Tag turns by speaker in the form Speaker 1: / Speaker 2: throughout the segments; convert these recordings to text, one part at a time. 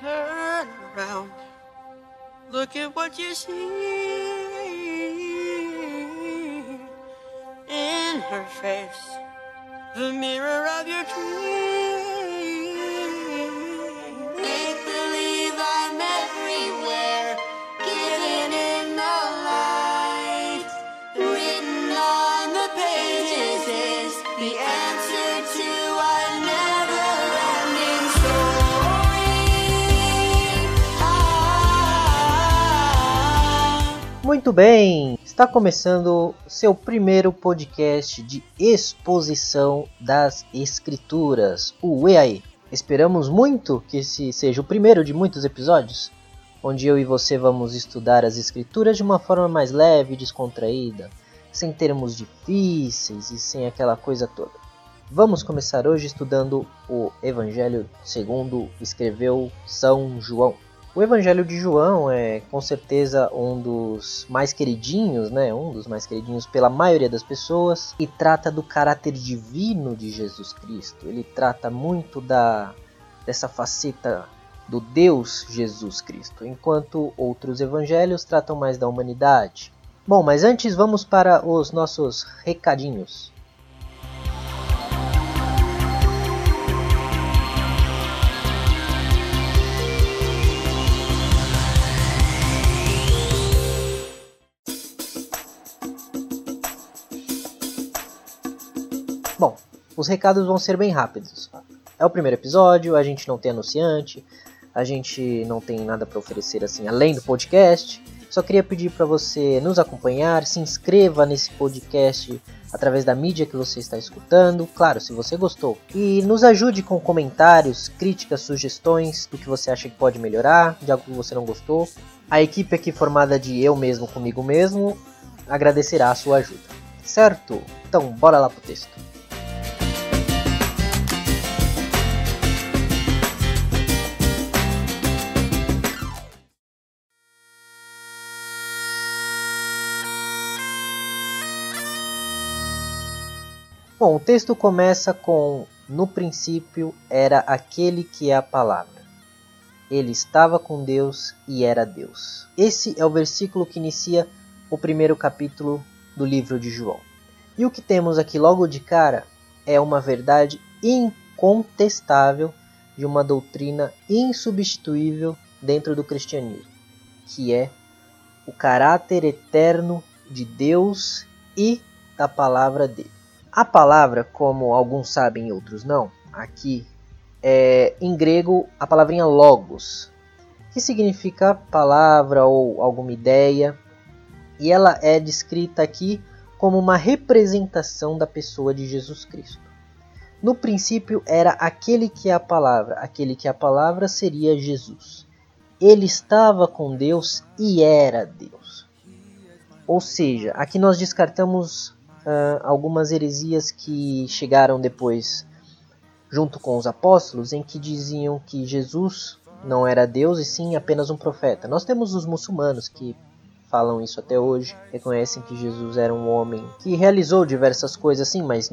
Speaker 1: Turn around. Look at what you see in her face. The mirror of your dreams.
Speaker 2: Muito bem, está começando seu primeiro podcast de exposição das escrituras, o EAE. Esperamos muito que esse seja o primeiro de muitos episódios, onde eu e você vamos estudar as escrituras de uma forma mais leve e descontraída, sem termos difíceis e sem aquela coisa toda. Vamos começar hoje estudando o Evangelho segundo escreveu São João. O Evangelho de João é com certeza um dos mais queridinhos, né? Um dos mais queridinhos pela maioria das pessoas e trata do caráter divino de Jesus Cristo. Ele trata muito da dessa faceta do Deus Jesus Cristo, enquanto outros evangelhos tratam mais da humanidade. Bom, mas antes vamos para os nossos recadinhos. Os recados vão ser bem rápidos. É o primeiro episódio, a gente não tem anunciante, a gente não tem nada para oferecer assim além do podcast. Só queria pedir para você nos acompanhar, se inscreva nesse podcast através da mídia que você está escutando, claro, se você gostou. E nos ajude com comentários, críticas, sugestões do que você acha que pode melhorar, de algo que você não gostou. A equipe aqui formada de eu mesmo comigo mesmo agradecerá a sua ajuda. Certo? Então, bora lá pro texto. Bom, o texto começa com: No princípio era aquele que é a palavra. Ele estava com Deus e era Deus. Esse é o versículo que inicia o primeiro capítulo do livro de João. E o que temos aqui logo de cara é uma verdade incontestável de uma doutrina insubstituível dentro do cristianismo, que é o caráter eterno de Deus e da palavra dele. A palavra, como alguns sabem e outros não, aqui é em grego a palavrinha logos, que significa palavra ou alguma ideia, e ela é descrita aqui como uma representação da pessoa de Jesus Cristo. No princípio era aquele que é a palavra, aquele que é a palavra seria Jesus. Ele estava com Deus e era Deus. Ou seja, aqui nós descartamos uh, algumas heresias que chegaram depois, junto com os apóstolos, em que diziam que Jesus não era Deus e sim apenas um profeta. Nós temos os muçulmanos que falam isso até hoje, reconhecem que Jesus era um homem que realizou diversas coisas, sim, mas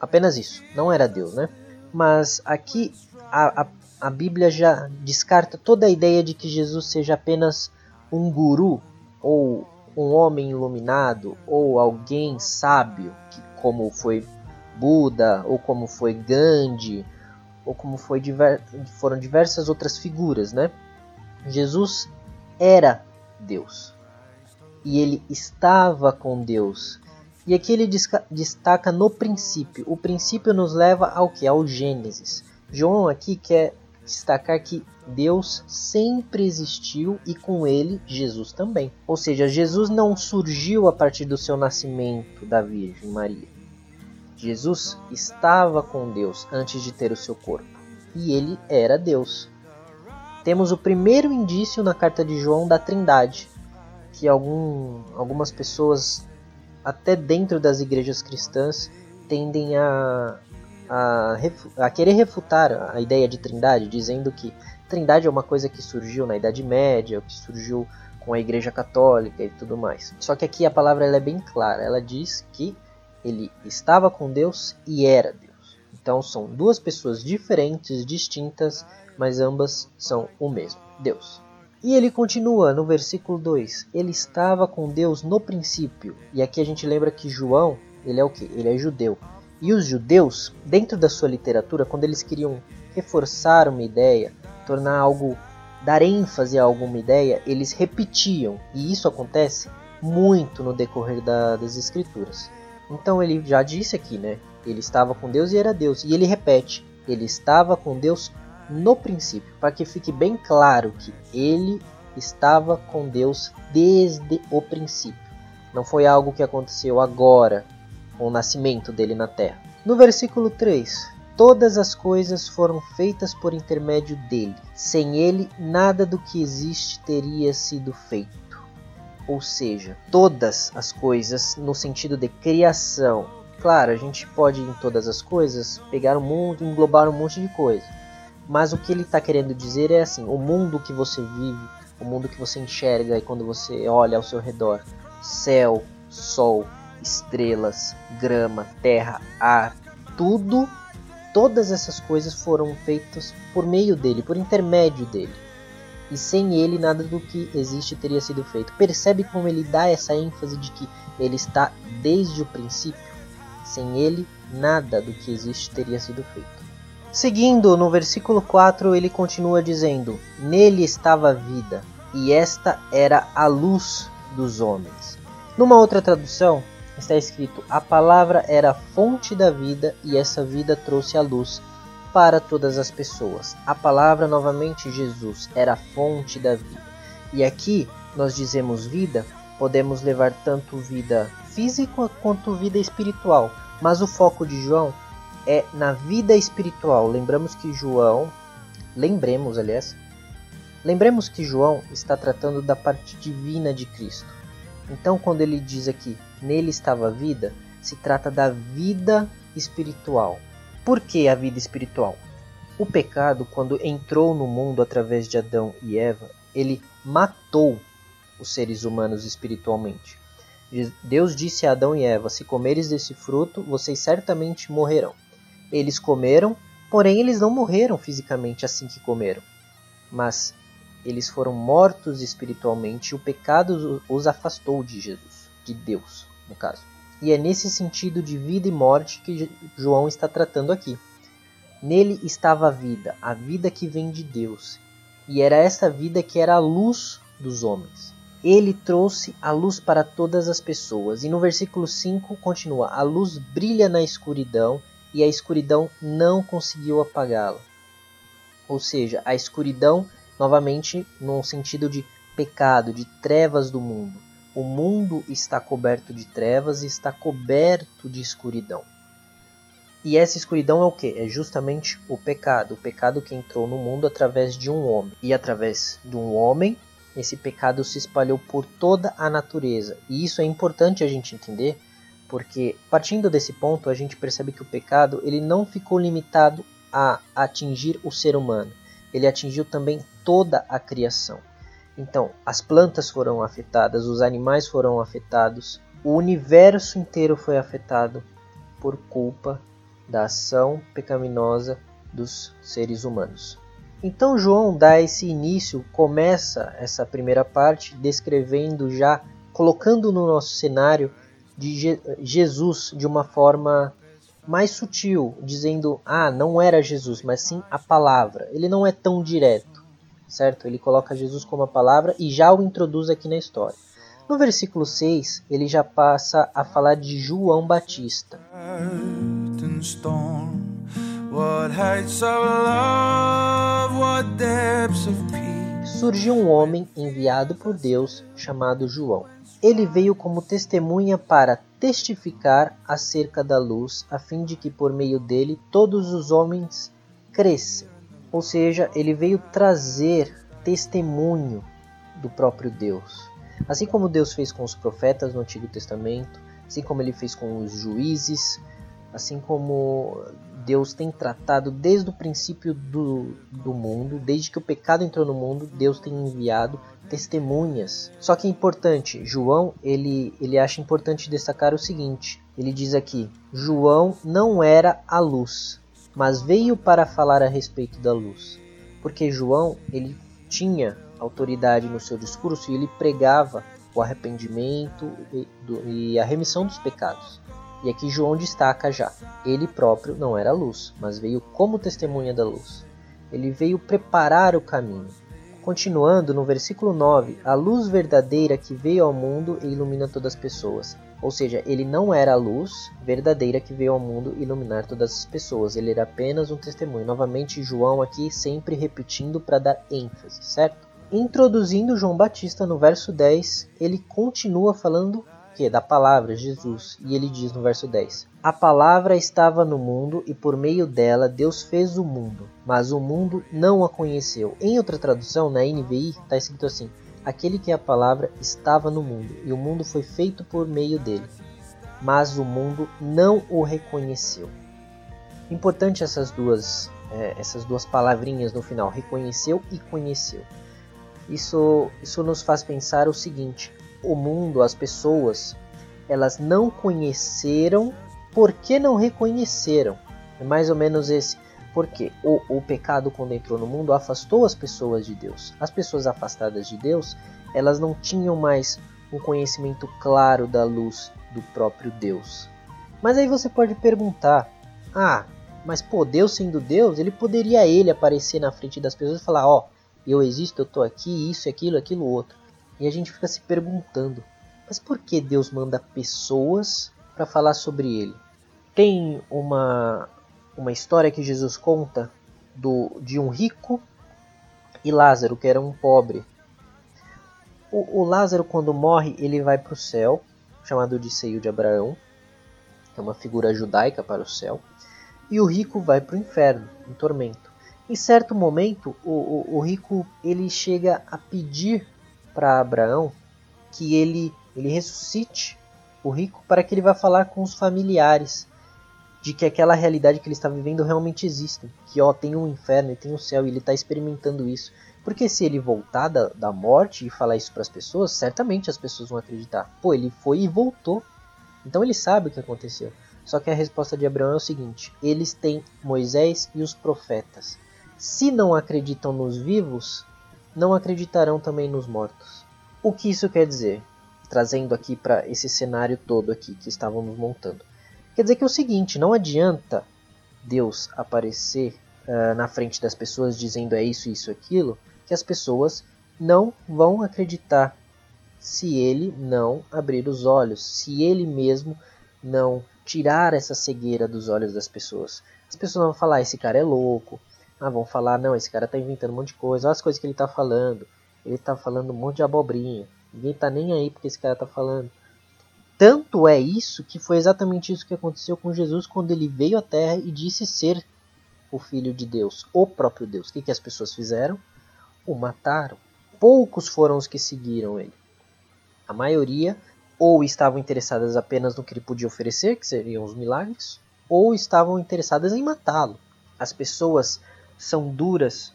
Speaker 2: apenas isso, não era Deus, né? Mas aqui a, a, a Bíblia já descarta toda a ideia de que Jesus seja apenas um guru ou um homem iluminado ou alguém sábio, que como foi Buda ou como foi Gandhi ou como foi diver, foram diversas outras figuras, né? Jesus era Deus e ele estava com Deus. E aqui ele destaca no princípio. O princípio nos leva ao que? Ao Gênesis. João aqui quer destacar que Deus sempre existiu e com ele Jesus também. Ou seja, Jesus não surgiu a partir do seu nascimento da Virgem Maria. Jesus estava com Deus antes de ter o seu corpo e ele era Deus. Temos o primeiro indício na carta de João da Trindade, que algum, algumas pessoas, até dentro das igrejas cristãs, tendem a, a, a, querer refutar a ideia de trindade, dizendo que trindade é uma coisa que surgiu na Idade Média, que surgiu com a Igreja Católica e tudo mais. Só que aqui a palavra é bem clara, ela diz que ele estava com Deus e era Deus. Então são duas pessoas diferentes, distintas, mas ambas são o mesmo, Deus. E ele continua no versículo 2: Ele estava com Deus no princípio. E aqui a gente lembra que João, ele é o que? Ele é judeu. E os judeus, dentro da sua literatura, quando eles queriam reforçar uma ideia, tornar algo, dar ênfase a alguma ideia, eles repetiam. E isso acontece muito no decorrer da, das escrituras. Então ele já disse aqui, né? Ele estava com Deus e era Deus. E ele repete: ele estava com Deus no princípio, para que fique bem claro que ele estava com Deus desde o princípio. Não foi algo que aconteceu agora, com o nascimento dele na terra. No versículo 3: Todas as coisas foram feitas por intermédio dele. Sem ele, nada do que existe teria sido feito. Ou seja, todas as coisas no sentido de criação. Claro, a gente pode em todas as coisas pegar o um mundo, englobar um monte de coisa. Mas o que ele está querendo dizer é assim: o mundo que você vive, o mundo que você enxerga e quando você olha ao seu redor, céu, sol, estrelas, grama, terra, ar, tudo, todas essas coisas foram feitas por meio dele, por intermédio dele. E sem ele nada do que existe teria sido feito. Percebe como ele dá essa ênfase de que ele está desde o princípio? Sem ele nada do que existe teria sido feito. Seguindo, no versículo 4, ele continua dizendo: Nele estava a vida, e esta era a luz dos homens. Numa outra tradução, está escrito: A palavra era a fonte da vida, e essa vida trouxe a luz para todas as pessoas. A palavra, novamente, Jesus, era a fonte da vida. E aqui nós dizemos vida, podemos levar tanto vida física quanto vida espiritual. Mas o foco de João é na vida espiritual. Lembramos que João, lembremos, aliás, lembremos que João está tratando da parte divina de Cristo. Então, quando ele diz aqui, nele estava a vida, se trata da vida espiritual. Por que a vida espiritual? O pecado, quando entrou no mundo através de Adão e Eva, ele matou os seres humanos espiritualmente. Deus disse a Adão e Eva: Se comeres desse fruto, vocês certamente morrerão. Eles comeram, porém eles não morreram fisicamente assim que comeram, mas eles foram mortos espiritualmente e o pecado os afastou de Jesus, de Deus, no caso. E é nesse sentido de vida e morte que João está tratando aqui. Nele estava a vida, a vida que vem de Deus, e era essa vida que era a luz dos homens. Ele trouxe a luz para todas as pessoas. E no versículo 5 continua: A luz brilha na escuridão e a escuridão não conseguiu apagá-la. Ou seja, a escuridão, novamente, num sentido de pecado, de trevas do mundo. O mundo está coberto de trevas e está coberto de escuridão. E essa escuridão é o que? É justamente o pecado. O pecado que entrou no mundo através de um homem. E através de um homem, esse pecado se espalhou por toda a natureza. E isso é importante a gente entender, porque partindo desse ponto a gente percebe que o pecado ele não ficou limitado a atingir o ser humano, ele atingiu também toda a criação. Então, as plantas foram afetadas, os animais foram afetados, o universo inteiro foi afetado por culpa da ação pecaminosa dos seres humanos. Então João dá esse início, começa essa primeira parte descrevendo já, colocando no nosso cenário de Je Jesus de uma forma mais sutil, dizendo: "Ah, não era Jesus, mas sim a palavra". Ele não é tão direto, certo? Ele coloca Jesus como a palavra e já o introduz aqui na história. No versículo 6, ele já passa a falar de João Batista. Surgiu um homem enviado por Deus chamado João. Ele veio como testemunha para testificar acerca da luz, a fim de que por meio dele todos os homens cresçam. Ou seja, ele veio trazer testemunho do próprio Deus. Assim como Deus fez com os profetas no Antigo Testamento, assim como ele fez com os juízes, assim como Deus tem tratado desde o princípio do, do mundo, desde que o pecado entrou no mundo, Deus tem enviado testemunhas. Só que é importante, João, ele, ele acha importante destacar o seguinte, ele diz aqui, João não era a luz, mas veio para falar a respeito da luz. Porque João, ele tinha autoridade no seu discurso e ele pregava o arrependimento e a remissão dos pecados. E aqui João destaca já: ele próprio não era luz, mas veio como testemunha da luz. Ele veio preparar o caminho. Continuando no versículo 9: A luz verdadeira que veio ao mundo e ilumina todas as pessoas. Ou seja, ele não era a luz verdadeira que veio ao mundo iluminar todas as pessoas, ele era apenas um testemunho. Novamente, João aqui sempre repetindo para dar ênfase, certo? Introduzindo João Batista no verso 10, ele continua falando que da palavra Jesus, e ele diz no verso 10: A palavra estava no mundo e por meio dela Deus fez o mundo, mas o mundo não a conheceu. Em outra tradução, na NVI, está escrito assim: Aquele que é a palavra estava no mundo, e o mundo foi feito por meio dele, mas o mundo não o reconheceu. Importante essas duas, é, essas duas palavrinhas no final, reconheceu e conheceu. Isso, isso nos faz pensar o seguinte: o mundo, as pessoas, elas não conheceram porque não reconheceram. É mais ou menos esse. Porque o, o pecado, quando entrou no mundo, afastou as pessoas de Deus. As pessoas afastadas de Deus, elas não tinham mais um conhecimento claro da luz do próprio Deus. Mas aí você pode perguntar: ah, mas pô, Deus sendo Deus, ele poderia ele aparecer na frente das pessoas e falar: ó, oh, eu existo, eu tô aqui, isso, aquilo, aquilo, outro. E a gente fica se perguntando: mas por que Deus manda pessoas para falar sobre ele? Tem uma uma história que Jesus conta do, de um rico e Lázaro, que era um pobre. O, o Lázaro, quando morre, ele vai para o céu, chamado de seio de Abraão, que é uma figura judaica para o céu, e o rico vai para o inferno, em tormento. Em certo momento, o, o, o rico ele chega a pedir para Abraão que ele, ele ressuscite o rico para que ele vá falar com os familiares de que aquela realidade que ele está vivendo realmente existe. Que ó, tem um inferno e tem um céu e ele está experimentando isso. Porque se ele voltar da, da morte e falar isso para as pessoas, certamente as pessoas vão acreditar. Pô, ele foi e voltou. Então ele sabe o que aconteceu. Só que a resposta de Abraão é o seguinte: eles têm Moisés e os profetas. Se não acreditam nos vivos, não acreditarão também nos mortos. O que isso quer dizer? Trazendo aqui para esse cenário todo aqui que estávamos montando. Quer dizer que é o seguinte, não adianta Deus aparecer uh, na frente das pessoas dizendo é isso, isso, aquilo, que as pessoas não vão acreditar se ele não abrir os olhos, se ele mesmo não tirar essa cegueira dos olhos das pessoas. As pessoas vão falar, esse cara é louco. Ah, vão falar, não, esse cara tá inventando um monte de coisa. Olha as coisas que ele tá falando. Ele tá falando um monte de abobrinha. Ninguém tá nem aí porque esse cara tá falando. Tanto é isso que foi exatamente isso que aconteceu com Jesus quando ele veio à Terra e disse ser o Filho de Deus, o próprio Deus. O que, que as pessoas fizeram? O mataram. Poucos foram os que seguiram ele. A maioria ou estavam interessadas apenas no que ele podia oferecer, que seriam os milagres, ou estavam interessadas em matá-lo. As pessoas são duras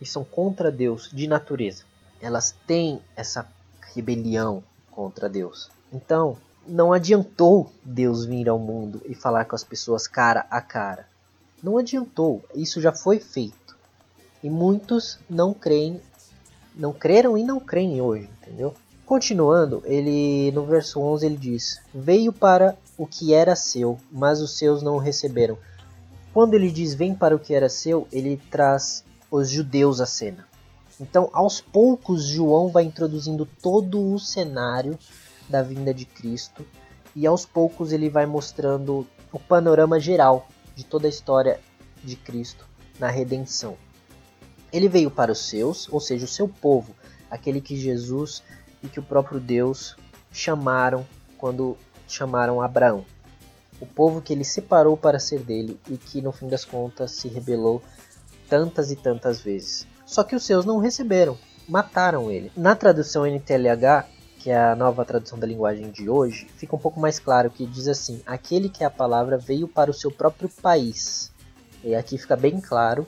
Speaker 2: e são contra Deus de natureza. Elas têm essa rebelião contra Deus. Então, não adiantou Deus vir ao mundo e falar com as pessoas cara a cara. Não adiantou, isso já foi feito. E muitos não creem, não creram e não creem hoje, entendeu? Continuando, ele no verso 11 ele diz: "Veio para o que era seu, mas os seus não o receberam." Quando ele diz vem para o que era seu, ele traz os judeus à cena. Então, aos poucos, João vai introduzindo todo o cenário da vinda de Cristo e aos poucos ele vai mostrando o panorama geral de toda a história de Cristo na redenção. Ele veio para os seus, ou seja, o seu povo, aquele que Jesus e que o próprio Deus chamaram quando chamaram Abraão. O povo que ele separou para ser dele e que no fim das contas se rebelou tantas e tantas vezes. Só que os seus não receberam, mataram ele. Na tradução NTLH, que é a nova tradução da linguagem de hoje, fica um pouco mais claro que diz assim: aquele que é a palavra veio para o seu próprio país. E aqui fica bem claro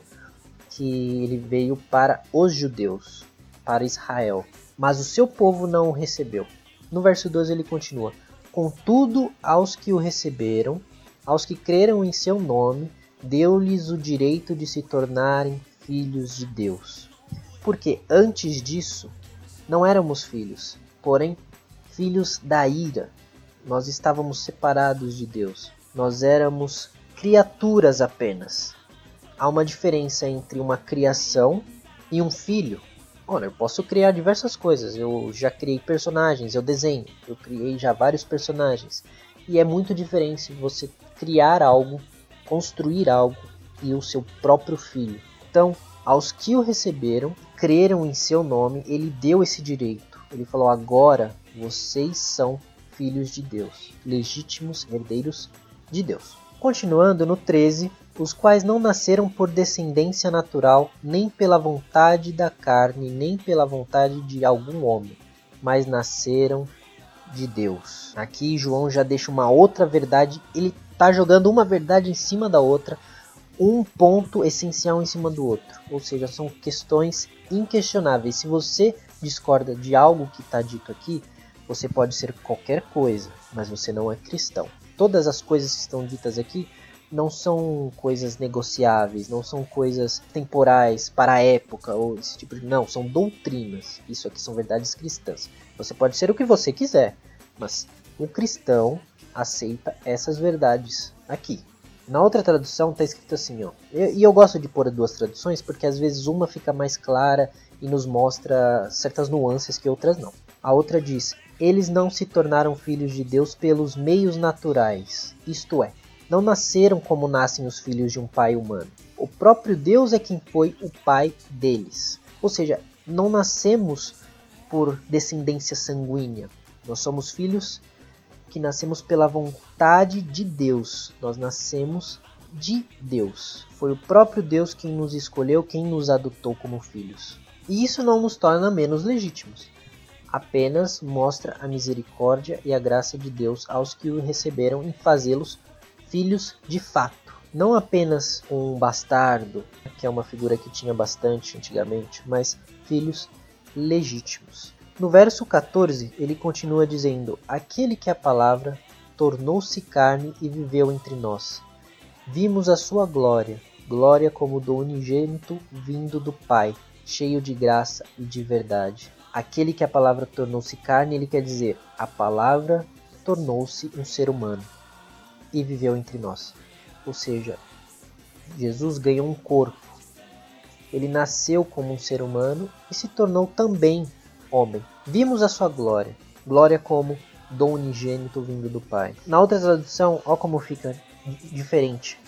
Speaker 2: que ele veio para os judeus, para Israel, mas o seu povo não o recebeu. No verso 12 ele continua: Contudo, aos que o receberam, aos que creram em seu nome, deu-lhes o direito de se tornarem filhos de Deus. Porque antes disso não éramos filhos, porém filhos da ira. Nós estávamos separados de Deus. Nós éramos criaturas apenas. Há uma diferença entre uma criação e um filho. Olha, eu posso criar diversas coisas. Eu já criei personagens, eu desenho, eu criei já vários personagens. E é muito diferente você criar algo, construir algo e o seu próprio filho. Então, aos que o receberam, creram em seu nome, ele deu esse direito. Ele falou: agora vocês são filhos de Deus, legítimos herdeiros de Deus. Continuando no 13, os quais não nasceram por descendência natural, nem pela vontade da carne, nem pela vontade de algum homem, mas nasceram de Deus. Aqui João já deixa uma outra verdade, ele está jogando uma verdade em cima da outra, um ponto essencial em cima do outro. Ou seja, são questões inquestionáveis. Se você discorda de algo que está dito aqui, você pode ser qualquer coisa, mas você não é cristão. Todas as coisas que estão ditas aqui não são coisas negociáveis, não são coisas temporais para a época ou esse tipo de. Não, são doutrinas. Isso aqui são verdades cristãs. Você pode ser o que você quiser, mas o cristão aceita essas verdades aqui. Na outra tradução está escrito assim, ó. E eu gosto de pôr duas traduções porque às vezes uma fica mais clara e nos mostra certas nuances que outras não. A outra diz: Eles não se tornaram filhos de Deus pelos meios naturais, isto é, não nasceram como nascem os filhos de um pai humano. O próprio Deus é quem foi o pai deles. Ou seja, não nascemos por descendência sanguínea. Nós somos filhos que nascemos pela vontade de Deus. Nós nascemos de Deus. Foi o próprio Deus quem nos escolheu, quem nos adotou como filhos. E isso não nos torna menos legítimos apenas mostra a misericórdia e a graça de Deus aos que o receberam em fazê-los filhos de fato. Não apenas um bastardo, que é uma figura que tinha bastante antigamente, mas filhos legítimos. No verso 14, ele continua dizendo: Aquele que a palavra tornou-se carne e viveu entre nós. Vimos a sua glória, glória como do unigênito vindo do Pai, cheio de graça e de verdade aquele que a palavra tornou-se carne, ele quer dizer, a palavra tornou-se um ser humano e viveu entre nós. Ou seja, Jesus ganhou um corpo. Ele nasceu como um ser humano e se tornou também homem. Vimos a sua glória, glória como dom unigênito vindo do Pai. Na outra tradução, ó como fica diferente.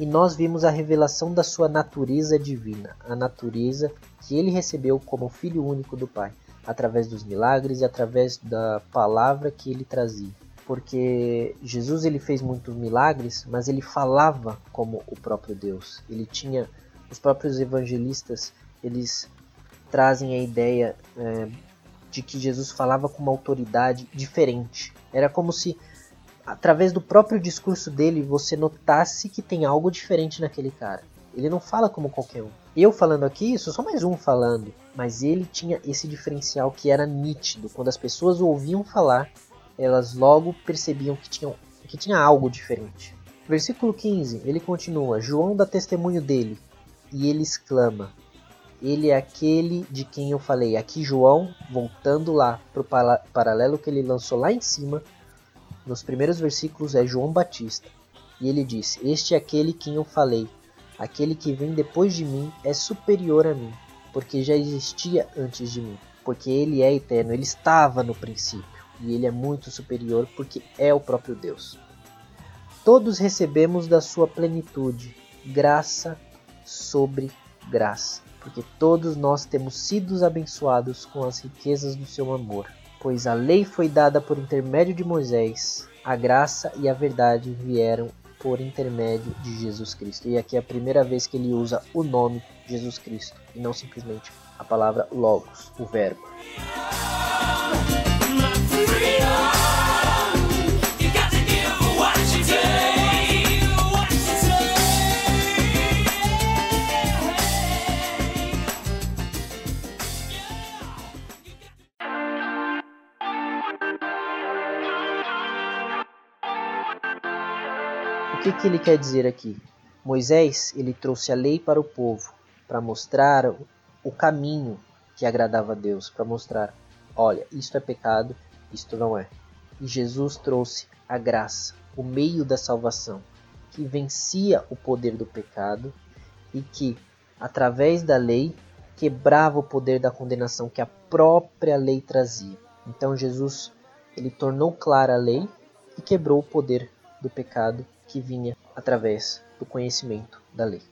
Speaker 2: E nós vimos a revelação da sua natureza divina, a natureza que ele recebeu como filho único do Pai através dos milagres e através da palavra que ele trazia. Porque Jesus ele fez muitos milagres, mas ele falava como o próprio Deus. Ele tinha os próprios evangelistas, eles trazem a ideia é, de que Jesus falava com uma autoridade diferente. Era como se através do próprio discurso dele você notasse que tem algo diferente naquele cara. Ele não fala como qualquer um. Eu falando aqui, sou só mais um falando, mas ele tinha esse diferencial que era nítido. Quando as pessoas ouviam falar, elas logo percebiam que, tinham, que tinha algo diferente. Versículo 15, ele continua: João dá testemunho dele, e ele exclama: Ele é aquele de quem eu falei. Aqui, João, voltando lá para o paralelo que ele lançou lá em cima, nos primeiros versículos, é João Batista. E ele diz: Este é aquele quem eu falei Aquele que vem depois de mim é superior a mim, porque já existia antes de mim, porque ele é eterno, ele estava no princípio, e ele é muito superior porque é o próprio Deus. Todos recebemos da sua plenitude graça sobre graça, porque todos nós temos sido abençoados com as riquezas do seu amor. Pois a lei foi dada por intermédio de Moisés, a graça e a verdade vieram por intermédio de Jesus Cristo. E aqui é a primeira vez que ele usa o nome Jesus Cristo e não simplesmente a palavra logos, o verbo. Que, que ele quer dizer aqui? Moisés, ele trouxe a lei para o povo, para mostrar o caminho que agradava a Deus, para mostrar, olha, isto é pecado, isto não é. E Jesus trouxe a graça, o meio da salvação, que vencia o poder do pecado e que, através da lei, quebrava o poder da condenação que a própria lei trazia. Então Jesus ele tornou clara a lei e quebrou o poder do pecado que vinha através do conhecimento da lei.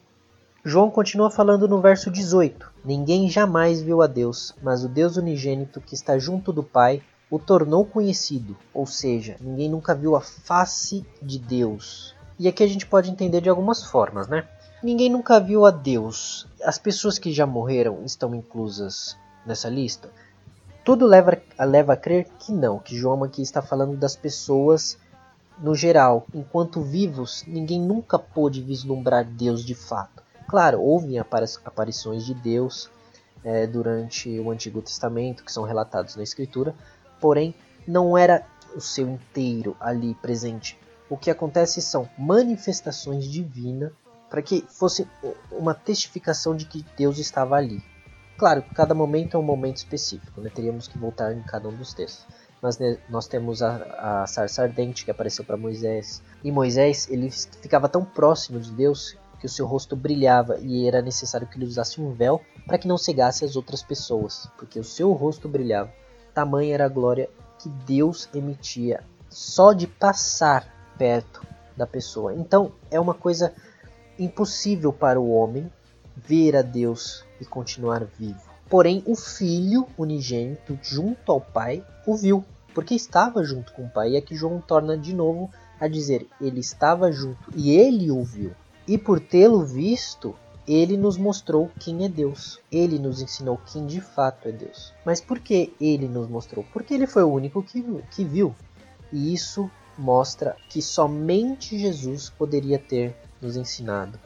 Speaker 2: João continua falando no verso 18: Ninguém jamais viu a Deus, mas o Deus unigênito que está junto do Pai o tornou conhecido, ou seja, ninguém nunca viu a face de Deus. E aqui a gente pode entender de algumas formas, né? Ninguém nunca viu a Deus. As pessoas que já morreram estão inclusas nessa lista? Tudo leva, leva a crer que não, que João aqui está falando das pessoas no geral. Enquanto vivos, ninguém nunca pôde vislumbrar Deus de fato. Claro, houve aparições de Deus é, durante o Antigo Testamento, que são relatados na Escritura, porém não era o seu inteiro ali presente. O que acontece são manifestações divinas para que fosse uma testificação de que Deus estava ali. Claro, cada momento é um momento específico, né? teríamos que voltar em cada um dos textos. Mas nós temos a, a sarça ardente que apareceu para Moisés. E Moisés ele ficava tão próximo de Deus que o seu rosto brilhava e era necessário que ele usasse um véu para que não cegasse as outras pessoas, porque o seu rosto brilhava. Tamanha era a glória que Deus emitia só de passar perto da pessoa. Então é uma coisa impossível para o homem ver a Deus e continuar vivo. Porém, o filho unigênito, junto ao pai, o viu, porque estava junto com o pai. E aqui João torna de novo a dizer: ele estava junto e ele o viu. E por tê-lo visto, ele nos mostrou quem é Deus. Ele nos ensinou quem de fato é Deus. Mas por que ele nos mostrou? Porque ele foi o único que, que viu. E isso mostra que somente Jesus poderia ter nos ensinado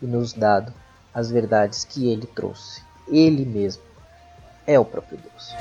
Speaker 2: e nos dado as verdades que ele trouxe. Ele mesmo é o próprio Deus.